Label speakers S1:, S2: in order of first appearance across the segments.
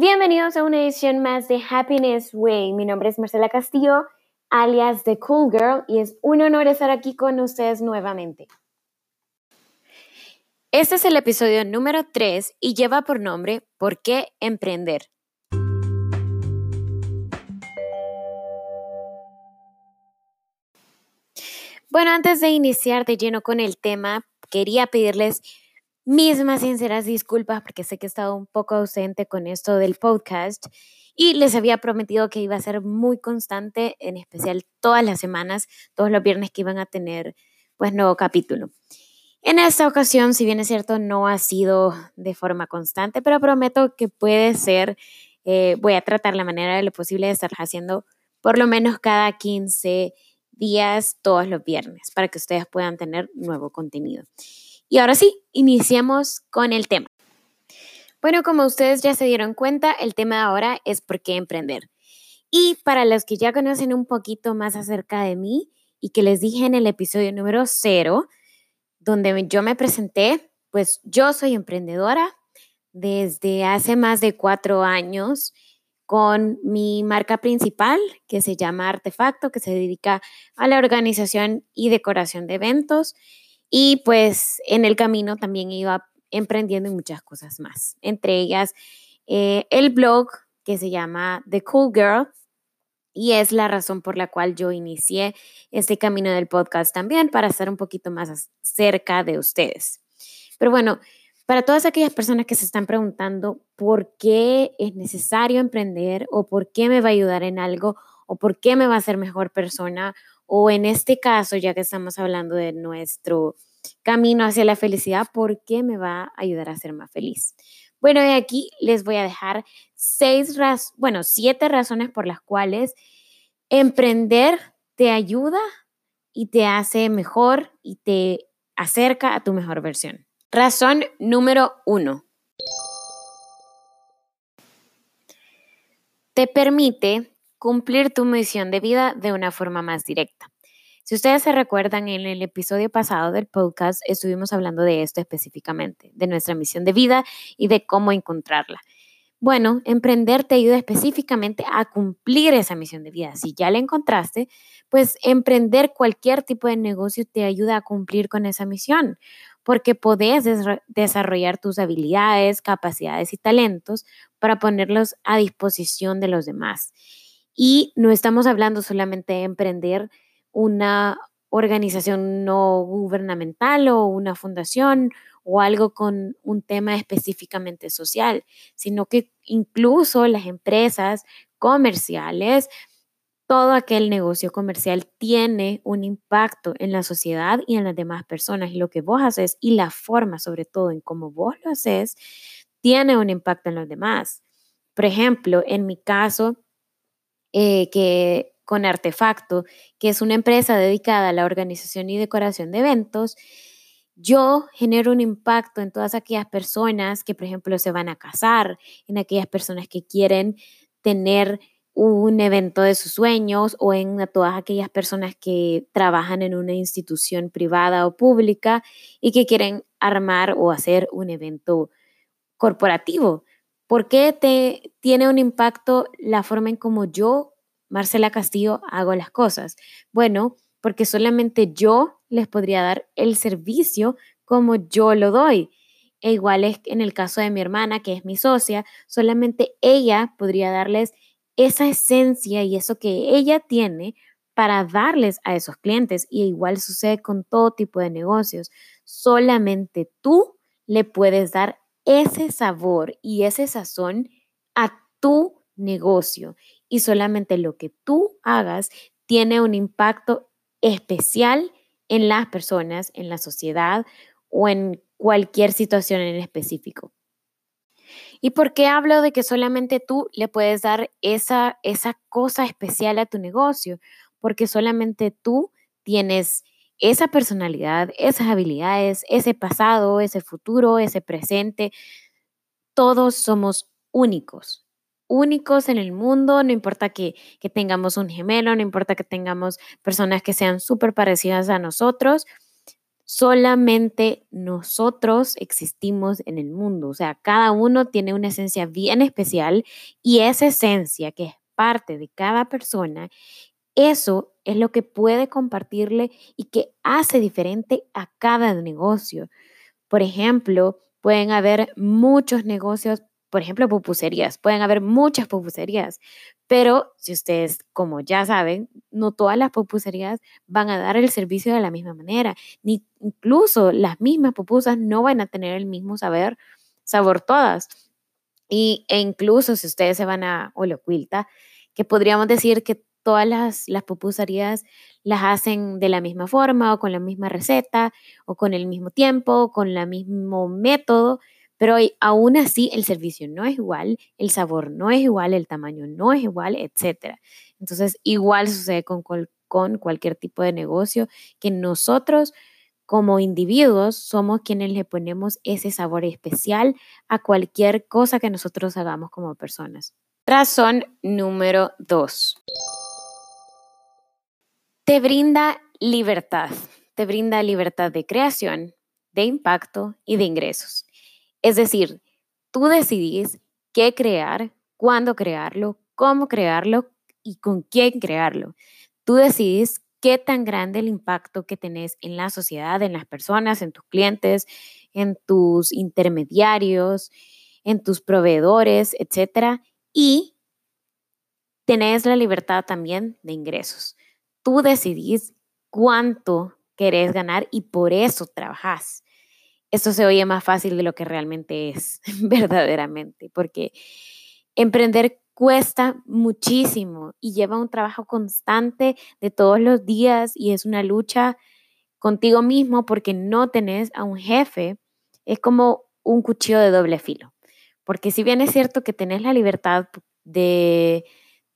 S1: Bienvenidos a una edición más de Happiness Way. Mi nombre es Marcela Castillo, alias The Cool Girl, y es un honor estar aquí con ustedes nuevamente. Este es el episodio número 3 y lleva por nombre ¿Por qué emprender? Bueno, antes de iniciar de lleno con el tema, quería pedirles mis más sinceras disculpas porque sé que he estado un poco ausente con esto del podcast y les había prometido que iba a ser muy constante, en especial todas las semanas, todos los viernes que iban a tener pues nuevo capítulo. En esta ocasión, si bien es cierto, no ha sido de forma constante, pero prometo que puede ser, eh, voy a tratar la manera de lo posible de estar haciendo por lo menos cada 15 días todos los viernes para que ustedes puedan tener nuevo contenido. Y ahora sí, iniciemos con el tema. Bueno, como ustedes ya se dieron cuenta, el tema de ahora es por qué emprender. Y para los que ya conocen un poquito más acerca de mí y que les dije en el episodio número cero, donde yo me presenté, pues yo soy emprendedora desde hace más de cuatro años con mi marca principal que se llama Artefacto, que se dedica a la organización y decoración de eventos y pues en el camino también iba emprendiendo muchas cosas más, entre ellas eh, el blog que se llama The Cool Girl y es la razón por la cual yo inicié este camino del podcast también para estar un poquito más cerca de ustedes. Pero bueno, para todas aquellas personas que se están preguntando por qué es necesario emprender o por qué me va a ayudar en algo o por qué me va a hacer mejor persona o en este caso, ya que estamos hablando de nuestro camino hacia la felicidad, ¿por qué me va a ayudar a ser más feliz? Bueno, y aquí les voy a dejar seis, bueno, siete razones por las cuales emprender te ayuda y te hace mejor y te acerca a tu mejor versión. Razón número uno. Te permite cumplir tu misión de vida de una forma más directa. Si ustedes se recuerdan, en el episodio pasado del podcast estuvimos hablando de esto específicamente, de nuestra misión de vida y de cómo encontrarla. Bueno, emprender te ayuda específicamente a cumplir esa misión de vida. Si ya la encontraste, pues emprender cualquier tipo de negocio te ayuda a cumplir con esa misión, porque podés desarrollar tus habilidades, capacidades y talentos para ponerlos a disposición de los demás. Y no estamos hablando solamente de emprender una organización no gubernamental o una fundación o algo con un tema específicamente social, sino que incluso las empresas comerciales, todo aquel negocio comercial tiene un impacto en la sociedad y en las demás personas. Y lo que vos haces y la forma, sobre todo en cómo vos lo haces, tiene un impacto en los demás. Por ejemplo, en mi caso, eh, que con Artefacto, que es una empresa dedicada a la organización y decoración de eventos, yo genero un impacto en todas aquellas personas que, por ejemplo, se van a casar, en aquellas personas que quieren tener un evento de sus sueños o en todas aquellas personas que trabajan en una institución privada o pública y que quieren armar o hacer un evento corporativo. ¿Por qué te tiene un impacto la forma en cómo yo Marcela Castillo, hago las cosas? Bueno, porque solamente yo les podría dar el servicio como yo lo doy. E igual es en el caso de mi hermana, que es mi socia, solamente ella podría darles esa esencia y eso que ella tiene para darles a esos clientes. Y igual sucede con todo tipo de negocios. Solamente tú le puedes dar ese sabor y ese sazón a tu negocio y solamente lo que tú hagas tiene un impacto especial en las personas, en la sociedad o en cualquier situación en específico. ¿Y por qué hablo de que solamente tú le puedes dar esa, esa cosa especial a tu negocio? Porque solamente tú tienes esa personalidad, esas habilidades, ese pasado, ese futuro, ese presente. Todos somos únicos únicos en el mundo, no importa que, tengamos un gemelo, no importa que tengamos personas que sean súper parecidas a nosotros, solamente nosotros existimos en el mundo. O sea, cada uno tiene una esencia bien especial y esa esencia que es parte de cada persona, eso es lo que puede compartirle y que hace diferente a cada negocio. Por ejemplo, pueden haber muchos negocios, por ejemplo, pupuserías, pueden haber muchas pupuserías, pero si ustedes, como ya saben, no todas las pupuserías van a dar el servicio de la misma manera, ni incluso las mismas pupusas no van a tener el mismo saber, sabor todas. Y, e incluso si ustedes se van a Olocuilta, que podríamos decir que todas las, las pupuserías las hacen de la misma forma o con la misma receta o con el mismo tiempo, con el mismo método, pero aún así el servicio no es igual, el sabor no es igual, el tamaño no es igual, etc. Entonces, igual sucede con, con cualquier tipo de negocio que nosotros como individuos somos quienes le ponemos ese sabor especial a cualquier cosa que nosotros hagamos como personas. Razón número dos. Te brinda libertad. Te brinda libertad de creación, de impacto y de ingresos. Es decir, tú decidís qué crear, cuándo crearlo, cómo crearlo y con quién crearlo. Tú decidís qué tan grande el impacto que tenés en la sociedad, en las personas, en tus clientes, en tus intermediarios, en tus proveedores, etc. Y tenés la libertad también de ingresos. Tú decidís cuánto querés ganar y por eso trabajas eso se oye más fácil de lo que realmente es, verdaderamente, porque emprender cuesta muchísimo y lleva un trabajo constante de todos los días y es una lucha contigo mismo porque no tenés a un jefe. Es como un cuchillo de doble filo. Porque si bien es cierto que tenés la libertad de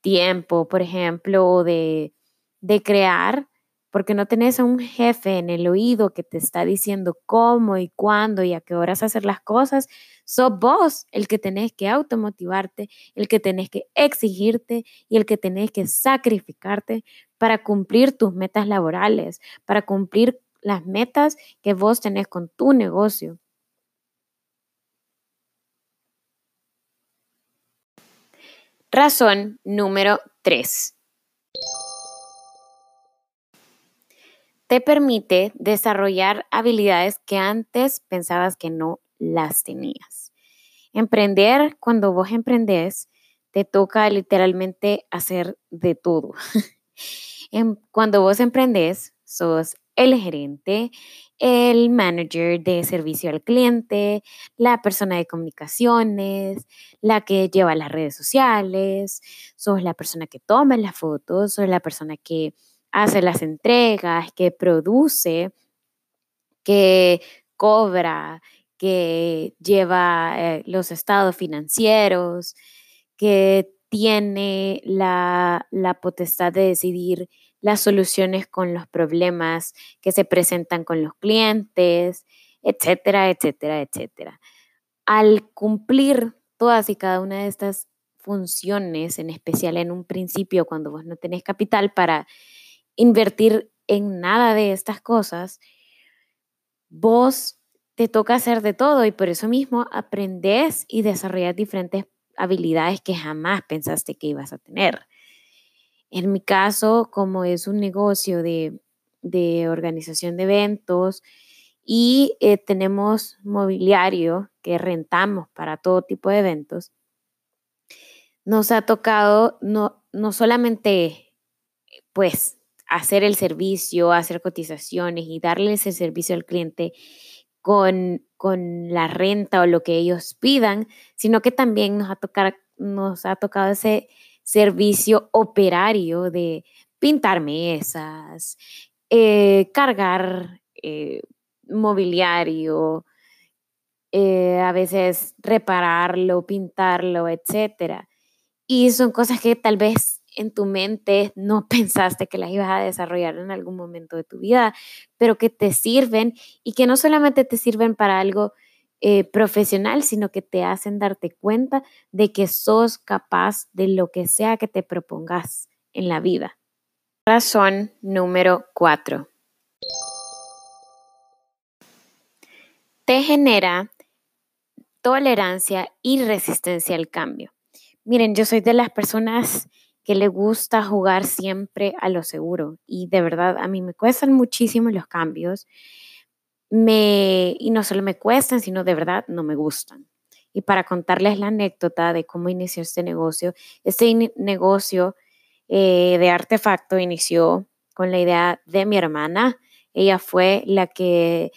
S1: tiempo, por ejemplo, o de, de crear, porque no tenés a un jefe en el oído que te está diciendo cómo y cuándo y a qué horas hacer las cosas, sos vos el que tenés que automotivarte, el que tenés que exigirte y el que tenés que sacrificarte para cumplir tus metas laborales, para cumplir las metas que vos tenés con tu negocio. Razón número 3 te permite desarrollar habilidades que antes pensabas que no las tenías. Emprender, cuando vos emprendés, te toca literalmente hacer de todo. cuando vos emprendés, sos el gerente, el manager de servicio al cliente, la persona de comunicaciones, la que lleva las redes sociales, sos la persona que toma las fotos, sos la persona que hace las entregas, que produce, que cobra, que lleva eh, los estados financieros, que tiene la, la potestad de decidir las soluciones con los problemas que se presentan con los clientes, etcétera, etcétera, etcétera. Al cumplir todas y cada una de estas funciones, en especial en un principio cuando vos no tenés capital para invertir en nada de estas cosas, vos te toca hacer de todo y por eso mismo aprendes y desarrollas diferentes habilidades que jamás pensaste que ibas a tener. En mi caso, como es un negocio de, organización de eventos y eh, tenemos mobiliario que rentamos para todo tipo de eventos, nos ha tocado no, no solamente pues hacer el servicio, hacer cotizaciones y darles el servicio al cliente con, con la renta o lo que ellos pidan, sino que también nos ha, nos ha tocado ese servicio operario de pintar mesas, eh, cargar eh, mobiliario, eh, a veces repararlo, pintarlo, etc. Y son cosas que tal vez en tu mente no pensaste que las ibas a desarrollar en algún momento de tu vida, pero que te sirven y que no solamente te sirven para algo eh, profesional, sino que te hacen darte cuenta de que sos capaz de lo que sea que te propongas en la vida. Razón número cuatro. te genera tolerancia y resistencia al cambio. Miren, yo soy de las personas que le gusta jugar siempre a lo seguro y de verdad a mí me cuestan muchísimo los cambios me, y no solo me cuestan, sino de verdad no me gustan. Y para contarles la anécdota de cómo inició este negocio, este negocio eh, de artefacto inició con la idea de mi hermana. Ella fue la que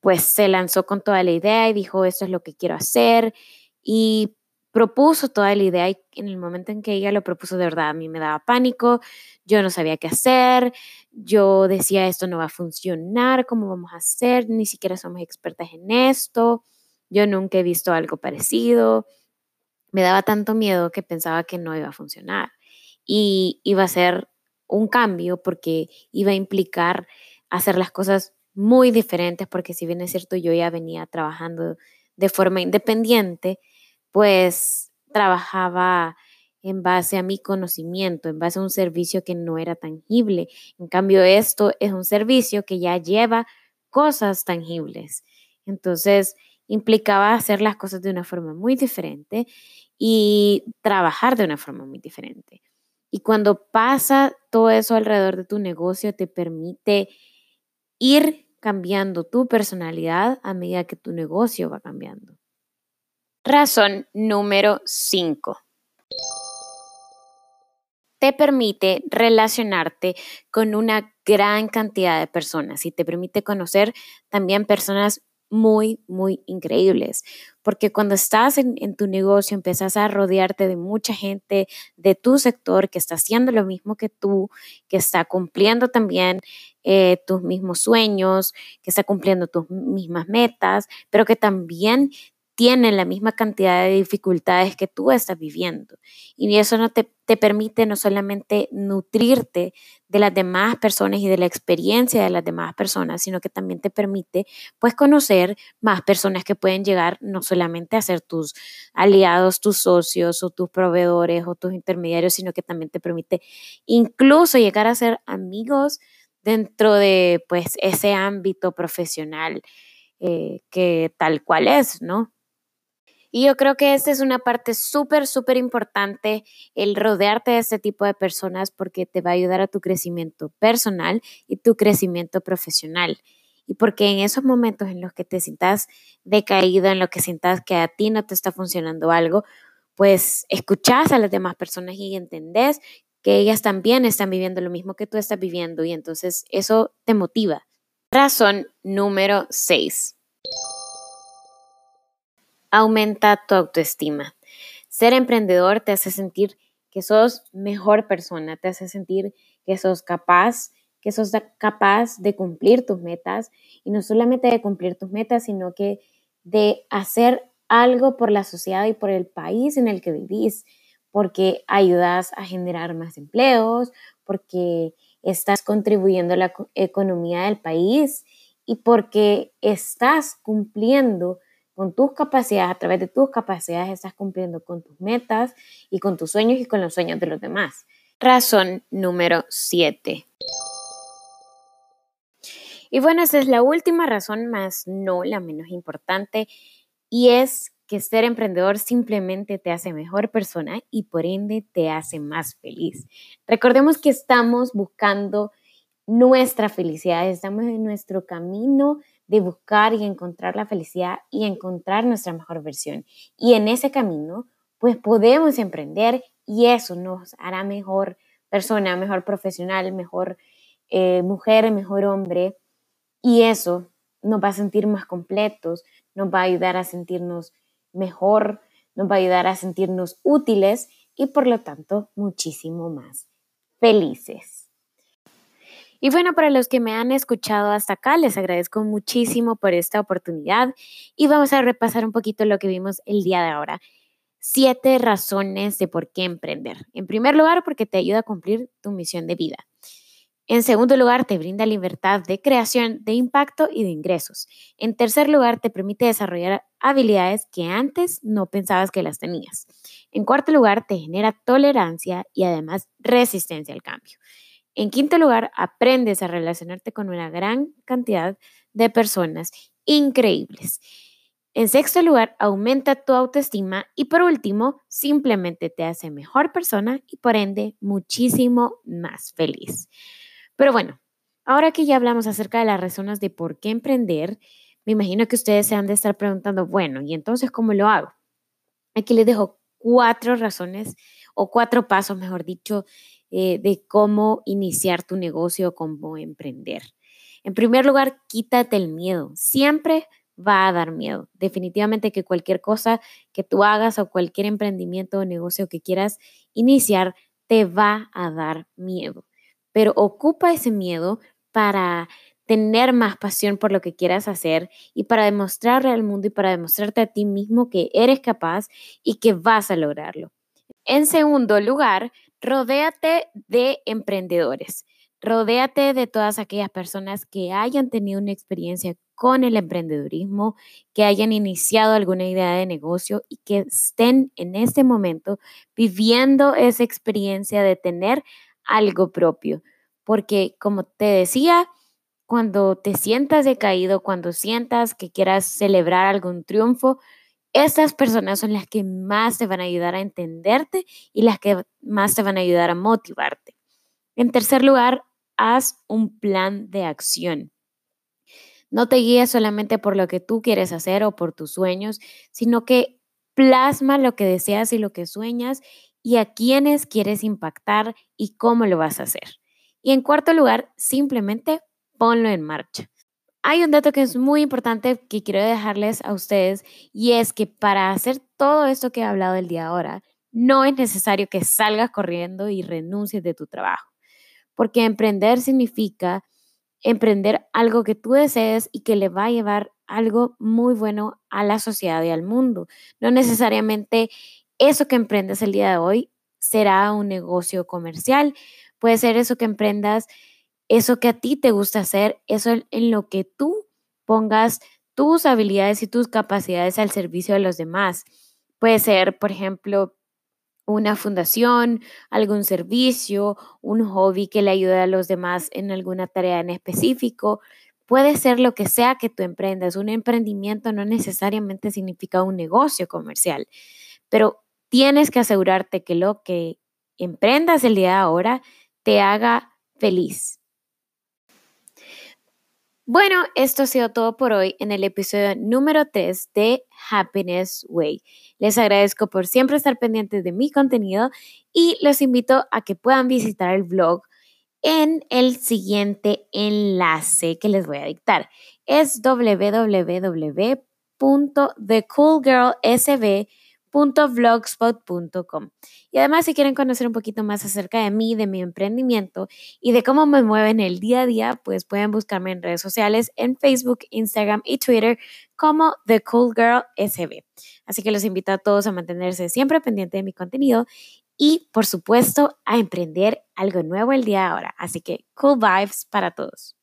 S1: pues se lanzó con toda la idea y dijo, esto es lo que quiero hacer. Y propuso toda la idea y en el momento en que ella lo propuso de verdad a mí me daba pánico, yo no sabía qué hacer, yo decía esto no va a funcionar, ¿cómo vamos a hacer? Ni siquiera somos expertas en esto, yo nunca he visto algo parecido, me daba tanto miedo que pensaba que no iba a funcionar y iba a ser un cambio porque iba a implicar hacer las cosas muy diferentes porque si bien es cierto yo ya venía trabajando de forma independiente, pues trabajaba en base a mi conocimiento, en base a un servicio que no era tangible. En cambio, esto es un servicio que ya lleva cosas tangibles. Entonces, implicaba hacer las cosas de una forma muy diferente y trabajar de una forma muy diferente. Y cuando pasa todo eso alrededor de tu negocio, te permite ir cambiando tu personalidad a medida que tu negocio va cambiando. Razón número 5. Te permite relacionarte con una gran cantidad de personas y te permite conocer también personas muy, muy increíbles. Porque cuando estás en, tu negocio, empiezas a rodearte de mucha gente de tu sector que está haciendo lo mismo que tú, que está cumpliendo también eh, tus mismos sueños, que está cumpliendo tus mismas metas, pero que también tienen la misma cantidad de dificultades que tú estás viviendo. Y eso no te, te, permite no solamente nutrirte de las demás personas y de la experiencia de las demás personas, sino que también te permite pues conocer más personas que pueden llegar no solamente a ser tus aliados, tus socios o tus proveedores o tus intermediarios, sino que también te permite incluso llegar a ser amigos dentro de pues ese ámbito profesional eh, que tal cual es, ¿no? Y yo creo que esta es una parte súper, súper importante, el rodearte de este tipo de personas porque te va a ayudar a tu crecimiento personal y tu crecimiento profesional. Y porque en esos momentos en los que te sientas decaído, en los que sientas que a ti no te está funcionando algo, pues escuchas a las demás personas y entendés que ellas también están viviendo lo mismo que tú estás viviendo y entonces eso te motiva. Razón número 6 aumenta tu autoestima. Ser emprendedor te hace sentir que sos mejor persona, te hace sentir que sos capaz, que sos capaz de cumplir tus metas y no solamente de cumplir tus metas, sino que de hacer algo por la sociedad y por el país en el que vivís, porque ayudas a generar más empleos, porque estás contribuyendo a la economía del país y porque estás cumpliendo con tus capacidades, a través de tus capacidades estás cumpliendo con tus metas y con tus sueños y con los sueños de los demás. Razón número 7. Y bueno, esa es la última razón, más no la menos importante, y es que ser emprendedor simplemente te hace mejor persona y por ende te hace más feliz. Recordemos que estamos buscando nuestra felicidad, estamos en nuestro camino de buscar y encontrar la felicidad y encontrar nuestra mejor versión. Y en ese camino, pues podemos emprender y eso nos hará mejor persona, mejor profesional, mejor eh, mujer, mejor hombre. Y eso nos va a sentir más completos, nos va a ayudar a sentirnos mejor, nos va a ayudar a sentirnos útiles y por lo tanto muchísimo más felices. Y bueno, para los que me han escuchado hasta acá, les agradezco muchísimo por esta oportunidad y vamos a repasar un poquito lo que vimos el día de ahora. Siete razones de por qué emprender. En primer lugar, porque te ayuda a cumplir tu misión de vida. En segundo lugar, te brinda libertad de creación, de impacto y de ingresos. En tercer lugar, te permite desarrollar habilidades que antes no pensabas que las tenías. En cuarto lugar, te genera tolerancia y además resistencia al cambio. En quinto lugar, aprendes a relacionarte con una gran cantidad de personas. increíbles. En sexto lugar, aumenta tu autoestima y por último, simplemente te hace mejor persona y por ende muchísimo más feliz. Pero bueno, ahora que ya hablamos acerca de las razones de por qué emprender, me imagino que ustedes se han de estar preguntando, bueno, ¿y entonces cómo lo hago? Aquí les dejo cuatro razones o cuatro pasos, mejor dicho, eh, de cómo iniciar tu negocio, cómo emprender. En primer lugar, quítate el miedo. Siempre va a dar miedo. Definitivamente que cualquier cosa que tú hagas o cualquier emprendimiento o negocio que quieras iniciar te va a dar miedo. Pero ocupa ese miedo para tener más pasión por lo que quieras hacer y para demostrarle al mundo y para demostrarte a ti mismo que eres capaz y que vas a lograrlo. En segundo lugar, rodéate de emprendedores. Rodéate de todas aquellas personas que hayan tenido una experiencia con el emprendedurismo, que hayan iniciado alguna idea de negocio y que estén en este momento viviendo esa experiencia de tener algo propio. Porque como te decía, cuando te sientas decaído, cuando sientas que quieras celebrar algún triunfo, estas personas son las que más te van a ayudar a entenderte y las que más te van a ayudar a motivarte. En tercer lugar, haz un plan de acción. No te guíes solamente por lo que tú quieres hacer o por tus sueños, sino que plasma lo que deseas y lo que sueñas y a quiénes quieres impactar y cómo lo vas a hacer. Y en cuarto lugar, simplemente ponlo en marcha. Hay un dato que es muy importante que quiero dejarles a ustedes y es que para hacer todo esto que he hablado el día ahora, no es necesario que salgas corriendo y renuncies de tu trabajo, porque emprender significa emprender algo que tú desees y que le va a llevar algo muy bueno a la sociedad y al mundo. No necesariamente eso que emprendes el día de hoy será un negocio comercial, puede ser eso que emprendas, eso que a ti te gusta hacer, eso en lo que tú pongas tus habilidades y tus capacidades al servicio de los demás. Puede ser, por ejemplo, una fundación, algún servicio, un hobby que le ayude a los demás en alguna tarea en específico. Puede ser lo que sea que tú emprendas. Un emprendimiento no necesariamente significa un negocio comercial, pero tienes que asegurarte que lo que emprendas el día de ahora te haga feliz. Bueno, esto ha sido todo por hoy en el episodio número 3 de Happiness Way. Les agradezco por siempre estar pendientes de mi contenido y los invito a que puedan visitar el blog en el siguiente enlace que les voy a dictar. Es www.thecoolgirlsb.com Y además, si quieren conocer un poquito más acerca de mí, de mi emprendimiento y de cómo me mueven el día a día, pues pueden buscarme en redes sociales, en Facebook, Instagram y Twitter como The Cool Girl SB. Así que los invito a todos a mantenerse siempre pendiente de mi contenido y, por supuesto, a emprender algo nuevo el día de ahora. Así que cool vibes para todos.